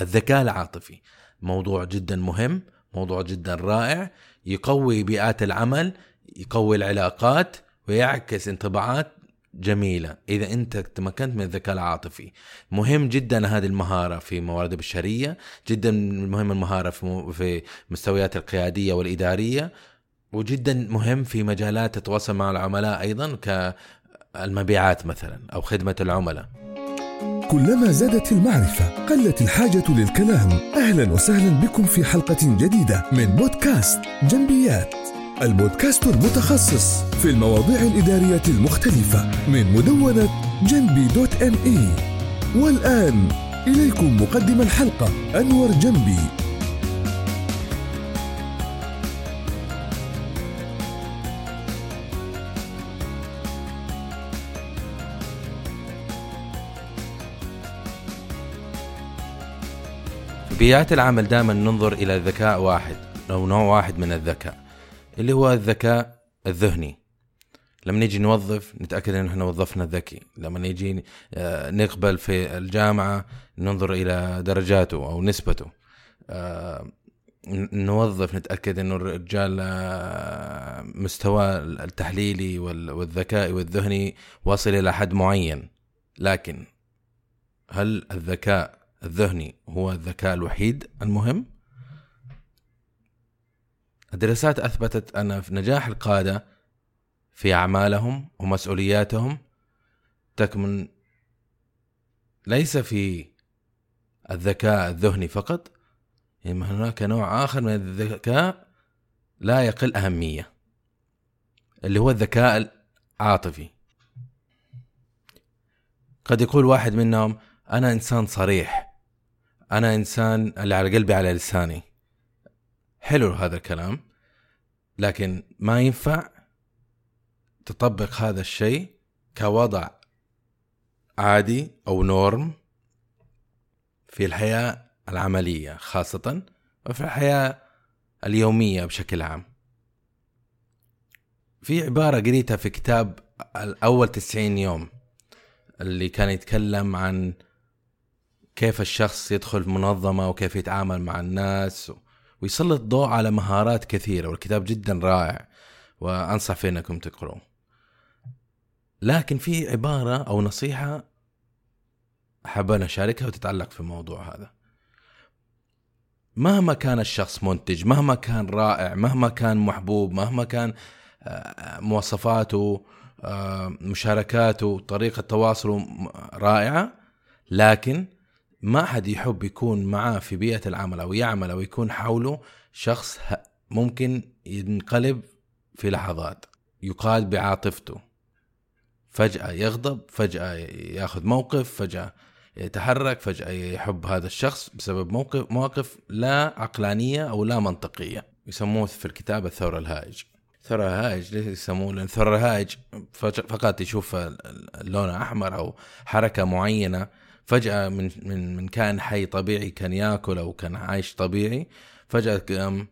الذكاء العاطفي. موضوع جدا مهم موضوع جدا رائع يقوي بيئات العمل يقوي العلاقات ويعكس انطباعات جميلة. إذا أنت تمكنت من الذكاء العاطفي مهم جدا هذه المهارة في موارد البشرية جدا مهم المهارة في مستويات القيادية والإدارية وجدا مهم في مجالات تتواصل مع العملاء أيضا كالمبيعات مثلا أو خدمة العملاء. كلما زادت المعرفة قلت الحاجة للكلام. أهلا وسهلا بكم في حلقة جديدة من بودكاست جنبيات. البودكاست المتخصص في المواضيع الإدارية المختلفة من مدونة جنبي دوت ام اي والآن إليكم مقدم الحلقة أنور جنبي. بيئات العمل دائما ننظر إلى ذكاء واحد أو نوع واحد من الذكاء اللي هو الذكاء الذهني. لما نيجي نوظف نتأكد إن إحنا وظفنا الذكي. لما نيجي آه، نقبل في الجامعة ننظر إلى درجاته أو نسبته. آه، نوظف نتأكد إنه الرجال آه، مستوى التحليلي والذكاء والذهني واصل إلى حد معين. لكن هل الذكاء الذهني هو الذكاء الوحيد المهم. الدراسات أثبتت أن في نجاح القادة في أعمالهم ومسؤولياتهم تكمن ليس في الذكاء الذهني فقط يعني هناك نوع آخر من الذكاء لا يقل أهمية اللي هو الذكاء العاطفي. قد يقول واحد منهم أنا إنسان صريح. أنا إنسان اللي على قلبي على لساني. حلو هذا الكلام. لكن ما ينفع تطبق هذا الشيء كوضع عادي أو نورم في الحياة العملية خاصة وفي الحياة اليومية بشكل عام. في عبارة قريتها في كتاب الأول 90 يوم اللي كان يتكلم عن كيف الشخص يدخل منظمة وكيف يتعامل مع الناس ويسلط ضوء على مهارات كثيرة والكتاب جدا رائع. وأنصح في أنكم تقرؤوا لكن في عبارة أو نصيحة أن أشاركها وتتعلق في الموضوع هذا. مهما كان الشخص منتج مهما كان رائع مهما كان محبوب مهما كان آه، مواصفاته آه، مشاركاته طريقة تواصله رائعة لكن ما حد يحب يكون معاه في بيئة العمل أو يعمل أو يكون حوله شخص ممكن ينقلب في لحظات يقاد بعاطفته. فجأة يغضب فجأة ياخذ موقف فجأة يتحرك فجأة يحب هذا الشخص بسبب موقف مواقف لا عقلانية أو لا منطقية يسموه في الكتاب الثورة الهائج. الثورة الهائج ليش يسموه؟ لأن الثورة الهائج فقط يشوف اللون أحمر أو حركة معينة فجأة من من من كائن حي طبيعي كان ياكل أو كان عايش طبيعي فجأة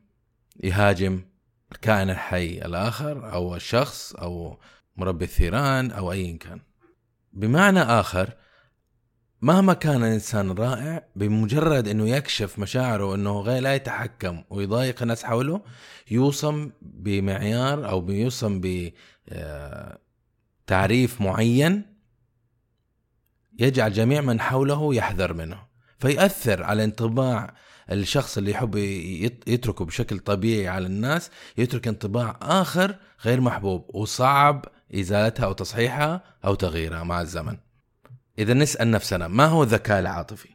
يهاجم الكائن الحي الآخر أو الشخص أو مربي الثيران أو ايا كان. بمعنى آخر مهما كان الإنسان رائع بمجرد إنه يكشف مشاعره إنه غير لا يتحكم ويضايق الناس حوله يوصم بمعيار أو بيوصم بتعريف معين يجعل جميع من حوله يحذر منه فيأثر على انطباع الشخص اللي يحب يتركه بشكل طبيعي على الناس يترك انطباع آخر غير محبوب وصعب إزالتها أو تصحيحها أو تغييرها مع الزمن. إذا نسأل نفسنا ما هو الذكاء العاطفي؟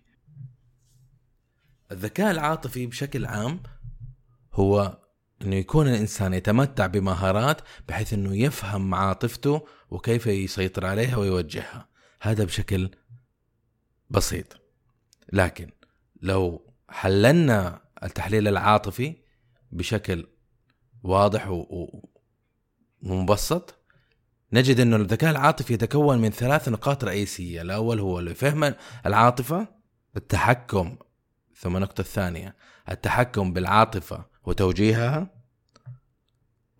الذكاء العاطفي بشكل عام هو إنه يكون الإنسان يتمتع بمهارات بحيث إنه يفهم عاطفته وكيف يسيطر عليها ويوجهها. هذا بشكل بسيط. لكن لو حللنا التحليل العاطفي بشكل واضح ومبسط نجد إنه الذكاء العاطفي يتكون من ثلاث نقاط رئيسية، الأول هو فهم العاطفة، التحكم ثم النقطة الثانية التحكم بالعاطفة وتوجيهها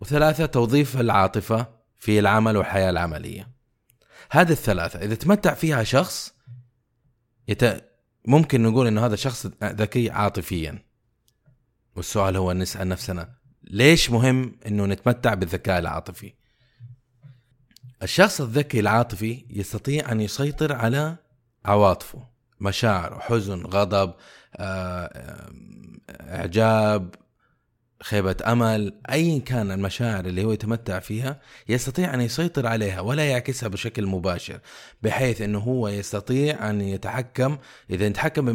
وثلاثة توظيف العاطفة في العمل والحياة العملية. هذه الثلاثة إذا تمتع فيها شخص يت... ممكن نقول إنه هذا شخص ذكي عاطفيا. والسؤال هو نسأل نفسنا ليش مهم إنه نتمتع بالذكاء العاطفي؟ الشخص الذكي العاطفي يستطيع أن يسيطر على عواطفه مشاعره حزن غضب آه، إعجاب خيبة أمل أيا كان المشاعر اللي هو يتمتع فيها يستطيع أن يسيطر عليها ولا يعكسها بشكل مباشر بحيث أنه هو يستطيع أن يتحكم. إذا يتحكم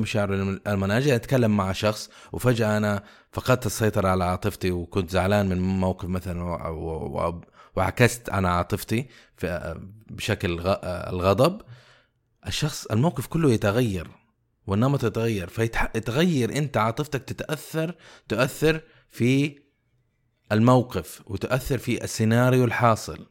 أنا أجي أتكلم مع شخص وفجأة أنا فقدت السيطرة على عاطفتي وكنت زعلان من موقف مثلا وعكست أنا عاطفتي بشكل الغضب. الشخص الموقف كله يتغير والنمط يتغير فيتغير أنت عاطفتك تتأثر تؤثر في الموقف وتؤثر في السيناريو الحاصل.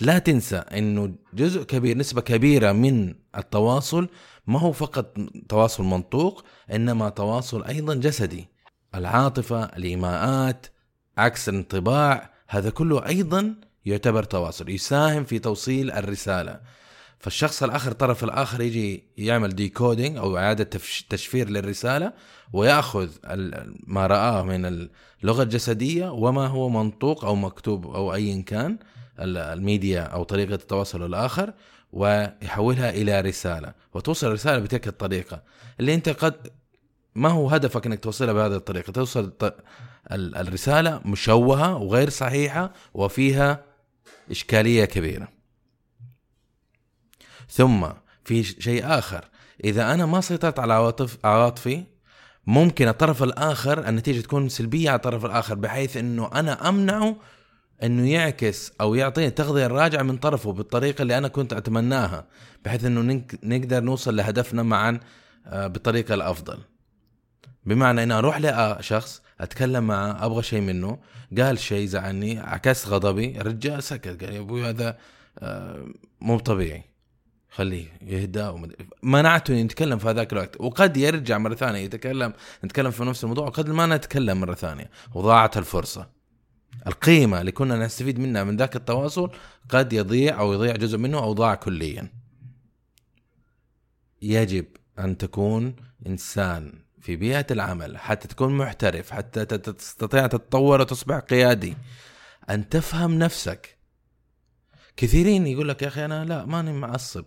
لا تنسى إنه جزء كبير نسبة كبيرة من التواصل ما هو فقط تواصل منطوق إنما تواصل أيضا جسدي. العاطفة الإيماءات عكس الانطباع هذا كله أيضا يعتبر تواصل يساهم في توصيل الرسالة. فالشخص الآخر الطرف الآخر يجي يعمل ديكودينج أو إعادة تشفير للرسالة ويأخذ ما رآه من اللغة الجسدية وما هو منطوق أو مكتوب أو ايا كان الميديا أو طريقة التواصل الآخر ويحولها إلى رسالة. وتوصل الرسالة بتلك الطريقة. اللي أنت قد ما هو هدفك إنك توصلها بهذه الطريقة؟ توصل الرسالة مشوهة وغير صحيحة وفيها إشكالية كبيرة. ثم في شيء آخر. إذا أنا ما سيطرت على عواطف عواطفي ممكن الطرف الآخر النتيجة تكون سلبية على الطرف الآخر بحيث إنه أنا أمنعه إنه يعكس أو يعطيني التغذية الراجعة من طرفه بالطريقة اللي أنا كنت أتمناها بحيث إنه نقدر نوصل لهدفنا معا آه، بالطريقة الأفضل. بمعنى إني أروح لشخص أتكلم معه أبغى شيء منه قال شيء زعلني عكست غضبي الرجال سكت قال يا أبوي هذا آه، مو طبيعي. خليه يهدى منعته يتكلم في هذاك الوقت. وقد يرجع مرة ثانية يتكلم نتكلم في نفس الموضوع وقد ما نتكلم مرة ثانية. وضاعت الفرصة. القيمة اللي كنا نستفيد منها من ذاك التواصل قد يضيع أو يضيع جزء منه أو ضاع كليا. يجب أن تكون إنسان في بيئة العمل حتى تكون محترف حتى تستطيع تتطور وتصبح قيادي أن تفهم نفسك. كثيرين يقول لك يا أخي أنا لا ماني معصب.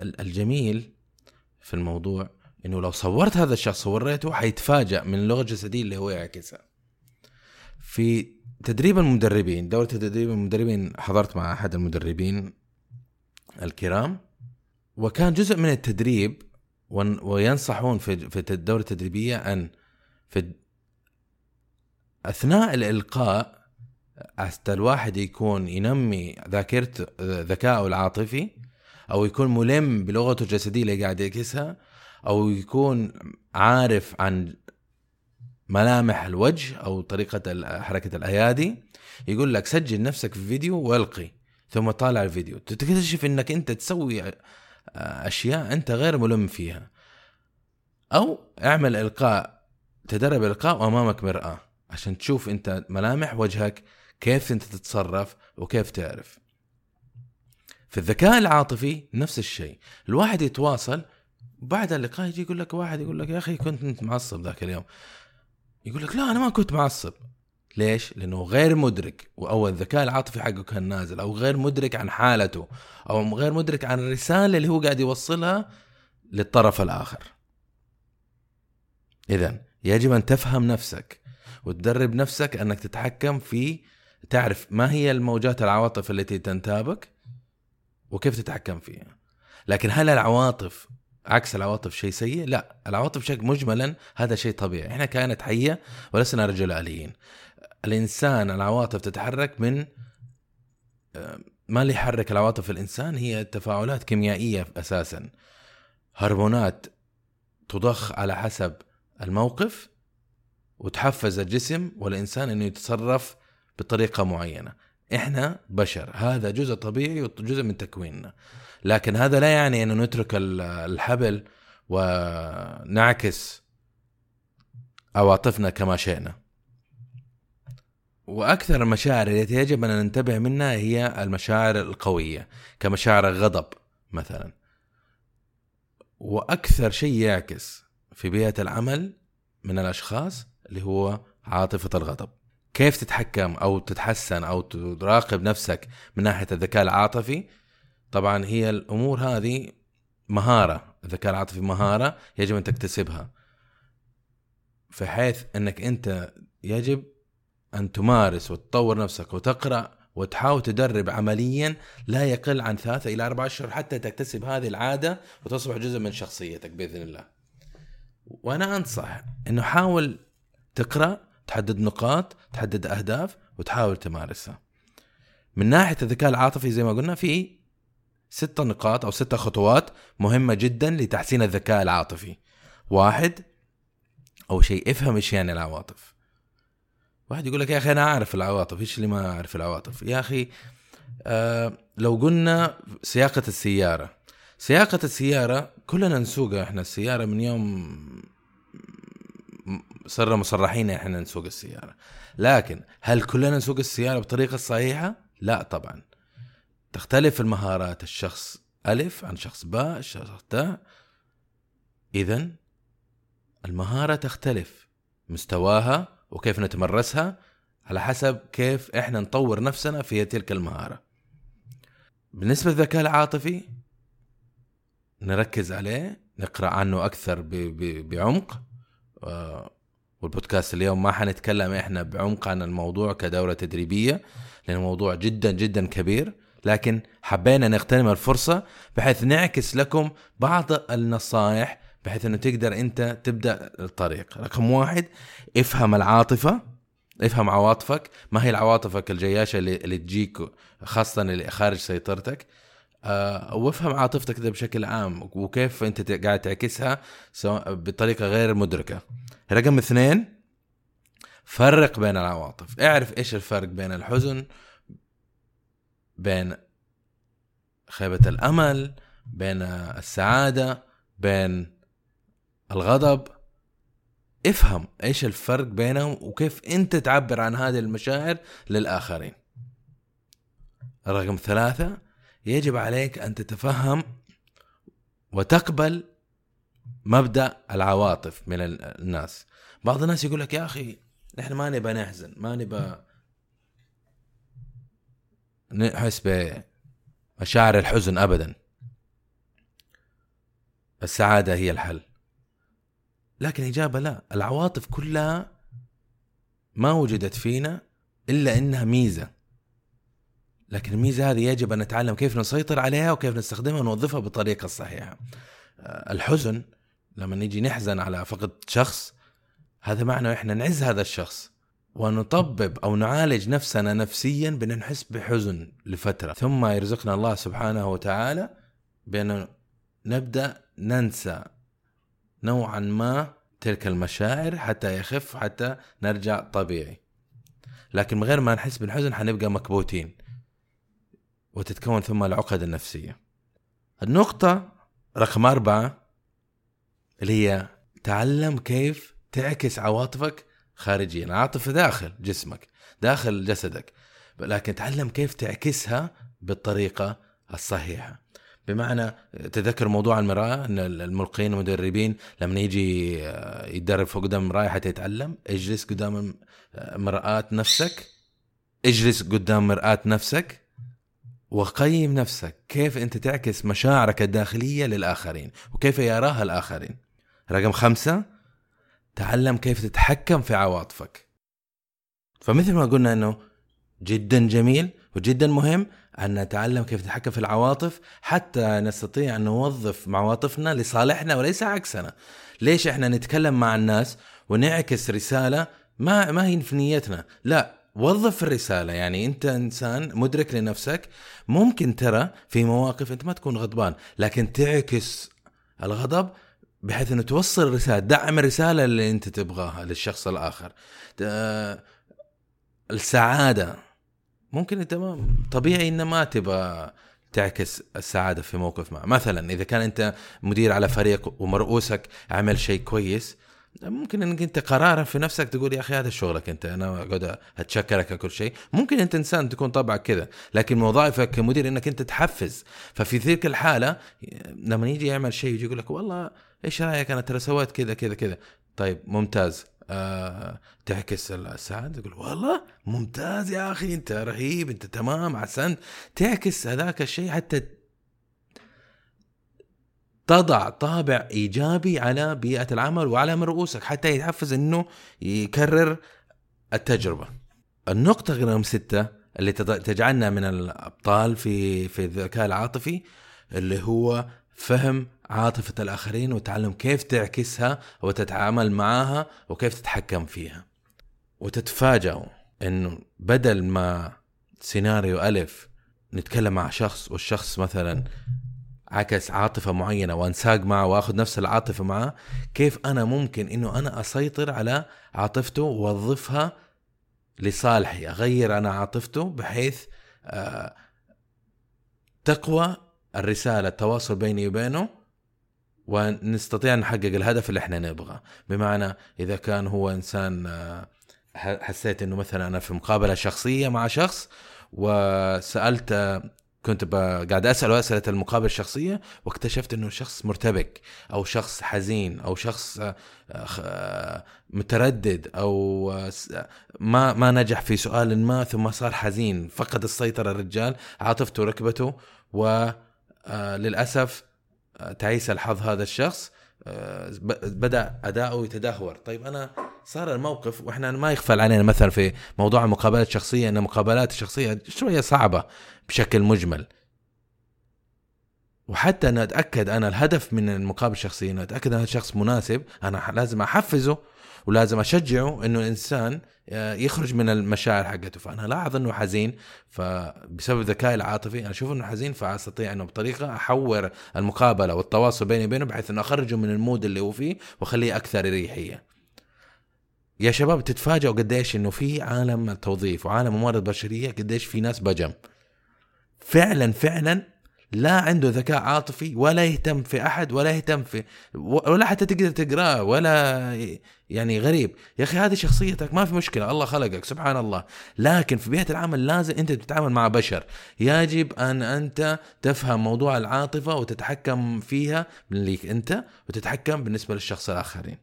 الجميل في الموضوع إنه لو صورت هذا الشخص ووريته حيتفاجأ من اللغة الجسديه اللي هو يعكسها. في تدريب المدربين دورة تدريب المدربين حضرت مع أحد المدربين الكرام وكان جزء من التدريب وينصحون في في الدورة التدريبية أن في أثناء الإلقاء حتى الواحد يكون ينمي ذاكرته ذكائه العاطفي أو يكون ملم بلغته الجسدية اللي قاعد يعكسها أو يكون عارف عن ملامح الوجه أو طريقة حركة الأيادي يقول لك سجل نفسك في فيديو وألقي ثم طالع الفيديو. تكتشف إنك أنت تسوي أشياء أنت غير ملم فيها. أو اعمل إلقاء تدرب إلقاء أمامك مرآة عشان تشوف أنت ملامح وجهك كيف أنت تتصرف وكيف تعرف. في الذكاء العاطفي نفس الشيء. الواحد يتواصل بعد اللقاء يجي يقول لك واحد يقول لك يا أخي كنت أنت معصب ذاك اليوم. يقول لك لا أنا ما كنت معصب. ليش؟ لأنه غير مدرك. أو الذكاء العاطفي حقه كان نازل أو غير مدرك عن حالته أو غير مدرك عن الرسالة اللي هو قاعد يوصلها للطرف الآخر. اذا يجب أن تفهم نفسك وتدرب نفسك أنك تتحكم في تعرف ما هي الموجات العواطف التي تنتابك وكيف تتحكم فيها. لكن هل العواطف عكس العواطف شيء سيء؟ لا العواطف شيء مجملا هذا شيء طبيعي. إحنا كائنات حية ولسنا رجل آليين. الإنسان العواطف تتحرك من ما اللي يحرك العواطف الإنسان؟ هي تفاعلات كيميائية أساسا. هرمونات تضخ على حسب الموقف وتحفز الجسم والإنسان إنه يتصرف بطريقة معينة. إحنا بشر هذا جزء طبيعي وجزء من تكويننا. لكن هذا لا يعني أنه نترك الحبل ونعكس عواطفنا كما شئنا. وأكثر المشاعر التي يجب أن ننتبه منها هي المشاعر القوية كمشاعر الغضب مثلا. وأكثر شيء يعكس في بيئة العمل من الأشخاص اللي هو عاطفة الغضب. كيف تتحكم أو تتحسن أو تراقب نفسك من ناحية الذكاء العاطفي؟ طبعا هي الأمور هذه مهارة. الذكاء العاطفي مهارة يجب أن تكتسبها. في حيث أنك أنت يجب أن تمارس وتطور نفسك وتقرأ وتحاول تدرب عمليا لا يقل عن ثلاثة إلى أربعة أشهر حتى تكتسب هذه العادة وتصبح جزء من شخصيتك بإذن الله. وأنا أنصح أنه حاول تقرأ تحدد نقاط تحدد أهداف وتحاول تمارسها. من ناحية الذكاء العاطفي زي ما قلنا في ستة نقاط أو ستة خطوات مهمة جدا لتحسين الذكاء العاطفي. واحد أول شيء افهم إيش يعني العواطف. واحد يقول لك يا أخي أنا أعرف العواطف إيش اللي ما أعرف العواطف؟ يا أخي آه لو قلنا سياقة السيارة. سياقة السيارة كلنا نسوقها إحنا السيارة من يوم صرنا مصرحين إحنا نسوق السيارة. لكن هل كلنا نسوق السيارة بطريقة صحيحة؟ لا طبعا. تختلف المهارات الشخص ألف عن شخص باء شخص تاء اذا المهارة تختلف مستواها وكيف نتمرسها على حسب كيف إحنا نطور نفسنا في تلك المهارة. بالنسبة للذكاء العاطفي نركز عليه نقرأ عنه أكثر بعمق آه، والبودكاست اليوم ما حنتكلم إحنا بعمق عن الموضوع كدوره تدريبية لأنه موضوع جدا جدا كبير. لكن حبينا نغتنم الفرصة بحيث نعكس لكم بعض النصائح بحيث إنه تقدر أنت تبدأ الطريق. رقم واحد افهم العاطفة افهم عواطفك. ما هي العواطفك الجياشة اللي, اللي تجيك خاصة اللي خارج سيطرتك؟ أه وافهم عاطفتك كده بشكل عام وكيف أنت قاعد تعكسها بطريقة غير مدركة. رقم اثنين فرق بين العواطف. اعرف إيش الفرق بين الحزن بين خيبة الأمل بين السعادة بين الغضب. افهم إيش الفرق بينهم وكيف أنت تعبر عن هذه المشاعر للآخرين. رقم ثلاثة يجب عليك أن تتفهم وتقبل مبدأ العواطف من الناس. بعض الناس يقول لك يا أخي نحن ما نبى نحزن ما نبى نحس بمشاعر الحزن ابدا. السعادة هي الحل. لكن الإجابة لا. العواطف كلها ما وجدت فينا إلا إنها ميزة. لكن الميزة هذه يجب أن نتعلم كيف نسيطر عليها وكيف نستخدمها ونوظفها بالطريقة الصحيحة آه، الحزن لما نيجي نحزن على فقد شخص هذا معنى إحنا نعز هذا الشخص ونطبب أو نعالج نفسنا نفسيا بأن نحس بحزن لفترة. ثم يرزقنا الله سبحانه وتعالى بأن نبدأ ننسى نوعا ما تلك المشاعر حتى يخف حتى نرجع طبيعي. لكن من غير ما نحس بالحزن حنبقى مكبوتين وتتكون ثم العقد النفسية. النقطة رقم أربعة اللي هي تعلم كيف تعكس عواطفك خارجيا العاطفة داخل جسمك داخل جسدك. لكن تعلم كيف تعكسها بالطريقة الصحيحة. بمعنى تذكر موضوع المرأة إن الملقين المدربين لما يجي آه، يتدرب فوق قدام المراه حتى يتعلم اجلس قدام مرآة نفسك اجلس قدام مرآة نفسك وقيم نفسك. كيف أنت تعكس مشاعرك الداخلية للآخرين وكيف يراها الآخرين. رقم خمسة تعلم كيف تتحكم في عواطفك. فمثل ما قلنا إنه جدا جميل وجدا مهم أن نتعلم كيف نتحكم في العواطف حتى نستطيع أن نوظف عواطفنا لصالحنا وليس عكسنا. ليش إحنا نتكلم مع الناس ونعكس رسالة ما ما هي في نيتنا؟ لا وظف الرسالة. يعني أنت إنسان مدرك لنفسك ممكن ترى في مواقف أنت ما تكون غضبان لكن تعكس الغضب بحيث أنه توصل الرسالة دعم الرسالة اللي أنت تبغاها للشخص الآخر. السعادة. ممكن أنت طبيعي ان ما تبغى تعكس السعادة في موقف ما. مثلا إذا كان أنت مدير على فريق ومرؤوسك عمل شيء كويس ممكن إنك أنت قرارا في نفسك تقول يا أخي هذا شغلك أنت أنا أقعد أتشكرك كل شيء. ممكن أنت إنسان تكون طبعك كذا لكن وظائفك كمدير إنك أنت تحفز. ففي تلك الحالة لما يجي يعمل شيء يجي يقول لك والله إيش رأيك أنا ترى سويت كذا كذا كذا؟ طيب ممتاز. آه تعكس السعادة تقول والله ممتاز يا أخي أنت رهيب أنت تمام احسنت تعكس هذاك الشيء حتى تضع طابع إيجابي على بيئة العمل وعلى من رؤوسك حتى يتحفز إنه يكرر التجربة. النقطة رقم ستة اللي تجعلنا من الأبطال في في الذكاء العاطفي اللي هو فهم عاطفة الآخرين وتعلم كيف تعكسها وتتعامل معها وكيف تتحكم فيها. وتتفاجئوا انه بدل ما سيناريو ألف نتكلم مع شخص والشخص مثلا عكس عاطفة معينة وأنساق معه وأخذ نفس العاطفة معه كيف أنا ممكن إنه أنا أسيطر على عاطفته وأوظفها لصالحي أغير أنا عاطفته بحيث آه تقوى الرسالة التواصل بيني وبينه ونستطيع نحقق الهدف اللي إحنا نبغاه. بمعنى إذا كان هو إنسان آه حسيت إنه مثلا أنا في مقابلة شخصية مع شخص وسألت كنت قاعد اساله اسئله المقابلة الشخصية واكتشفت إنه شخص مرتبك أو شخص حزين أو شخص آه، متردد أو آه، ما ما نجح في سؤال ما ثم صار حزين. فقد السيطرة الرجال عاطفته ركبته وللاسف تعيس الحظ هذا الشخص بدأ أداؤه يتدهور. طيب أنا صار الموقف وإحنا ما يغفل علينا مثلا في موضوع المقابلات الشخصيه إن المقابلات الشخصيه شوية صعبة بشكل مجمل. وحتى أنا أتأكد أنا الهدف من المقابلة الشخصية إنه أتأكد إن هذا الشخص مناسب أنا لازم أحفزه ولازم أشجعه إنه الانسان آه، يخرج من المشاعر حقته فأنا لاحظ إنه حزين فبسبب ذكائي العاطفي أنا أشوف إنه حزين فأستطيع إنه بطريقة أحور المقابلة والتواصل بيني وبينه بحيث إنه أخرجه من المود اللي هو فيه وأخليه أكثر ريحية. يا شباب تتفاجئوا قديش إنه في عالم التوظيف وعالم الموارد البشريه قديش في ناس بجم. فعلا فعلا لا عنده ذكاء عاطفي ولا يهتم في أحد ولا يهتم في ولا حتى تقدر تقراه ولا يعني غريب. يا أخي هذه شخصيتك ما في مشكلة الله خلقك سبحان الله. لكن في بيئة العمل لازم أنت تتعامل مع بشر. يجب أن أنت تفهم موضوع العاطفة وتتحكم فيها ليك أنت وتتحكم بالنسبة للشخص الآخرين.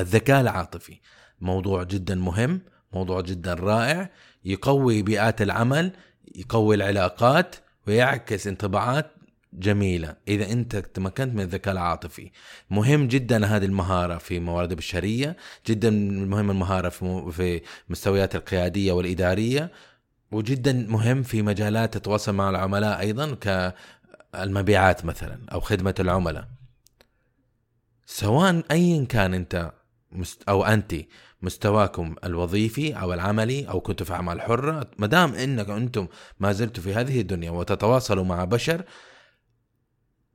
الذكاء العاطفي موضوع جدا مهم موضوع جدا رائع يقوي بيئات العمل يقوي العلاقات ويعكس انطباعات جميلة. إذا أنت تمكنت من الذكاء العاطفي مهم جدا هذه المهارة في موارد البشرية جدا مهم المهارة في مستويات القيادية والإدارية وجدا مهم في مجالات تتواصل مع العملاء أيضا كالمبيعات مثلا أو خدمة العملاء. سواء أيا كان أنت أو أنت مستواكم الوظيفي أو العملي أو كنتوا في أعمال حرة ما دام انكم أنتم ما زلتوا في هذه الدنيا وتتواصلوا مع بشر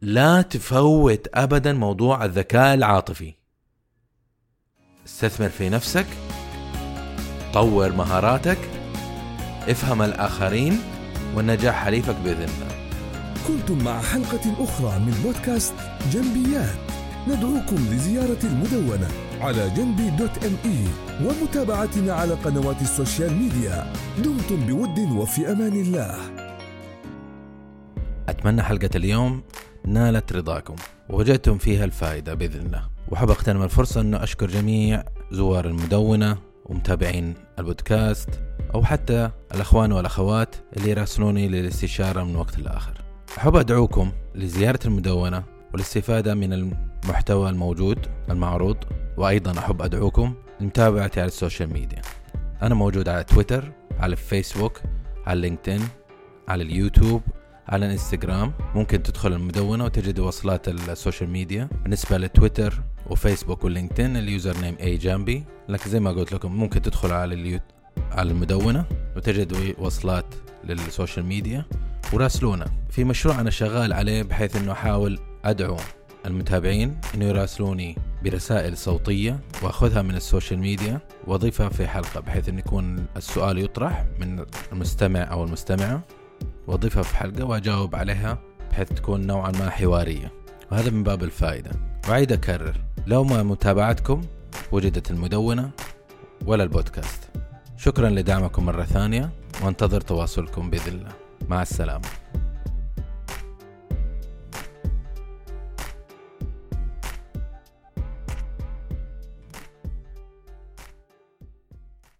لا تفوت ابدا موضوع الذكاء العاطفي. استثمر في نفسك طور مهاراتك افهم الآخرين والنجاح حليفك بإذن الله. كنتم مع حلقة أخرى من بودكاست جنبيات. ندعوكم لزيارة المدونة. على جنبي dot ME ومتابعتنا على قنوات ال social media. دمتم بود وفي أمان الله. أتمنى حلقة اليوم نالت رضاكم ووجدتم فيها الفائدة بإذن الله. وحب اغتنم الفرصة انه أشكر جميع زوار المدونة ومتابعين البودكاست أو حتى الأخوان والأخوات اللي يراسلوني للاستشارة من وقت لآخر. أحب أدعوكم لزيارة المدونة والإستفادة من المحتوى الموجود المعروض وأيضا أحب أدعوكم لمتابعتي على ال social media. أنا موجود على تويتر على الفيسبوك على لينكدين على اليوتيوب على الانستغرام ممكن تدخل المدونة وتجد وصلات ال social media. بالنسبة لتويتر وفيسبوك ولينكدين ال username اي جامبي لكن زي ما قلت لكم ممكن تدخل على اليوت على المدونة وتجد وصلات لل social media. وراسلونا في مشروع أنا شغال عليه بحيث إنه أحاول أدعو المتابعين إنه يراسلوني برسائل صوتية وأخذها من ال social media وأضيفها في حلقة بحيث إن يكون السؤال يطرح من المستمع أو المستمعة وأضيفها في حلقة وأجاوب عليها بحيث تكون نوعا ما حوارية. وهذا من باب الفائدة. واعيد أكرر. لو ما متابعتكم وجدت المدونة ولا البودكاست. شكرا لدعمكم مرة ثانية وانتظر تواصلكم بإذن الله. مع السلامة.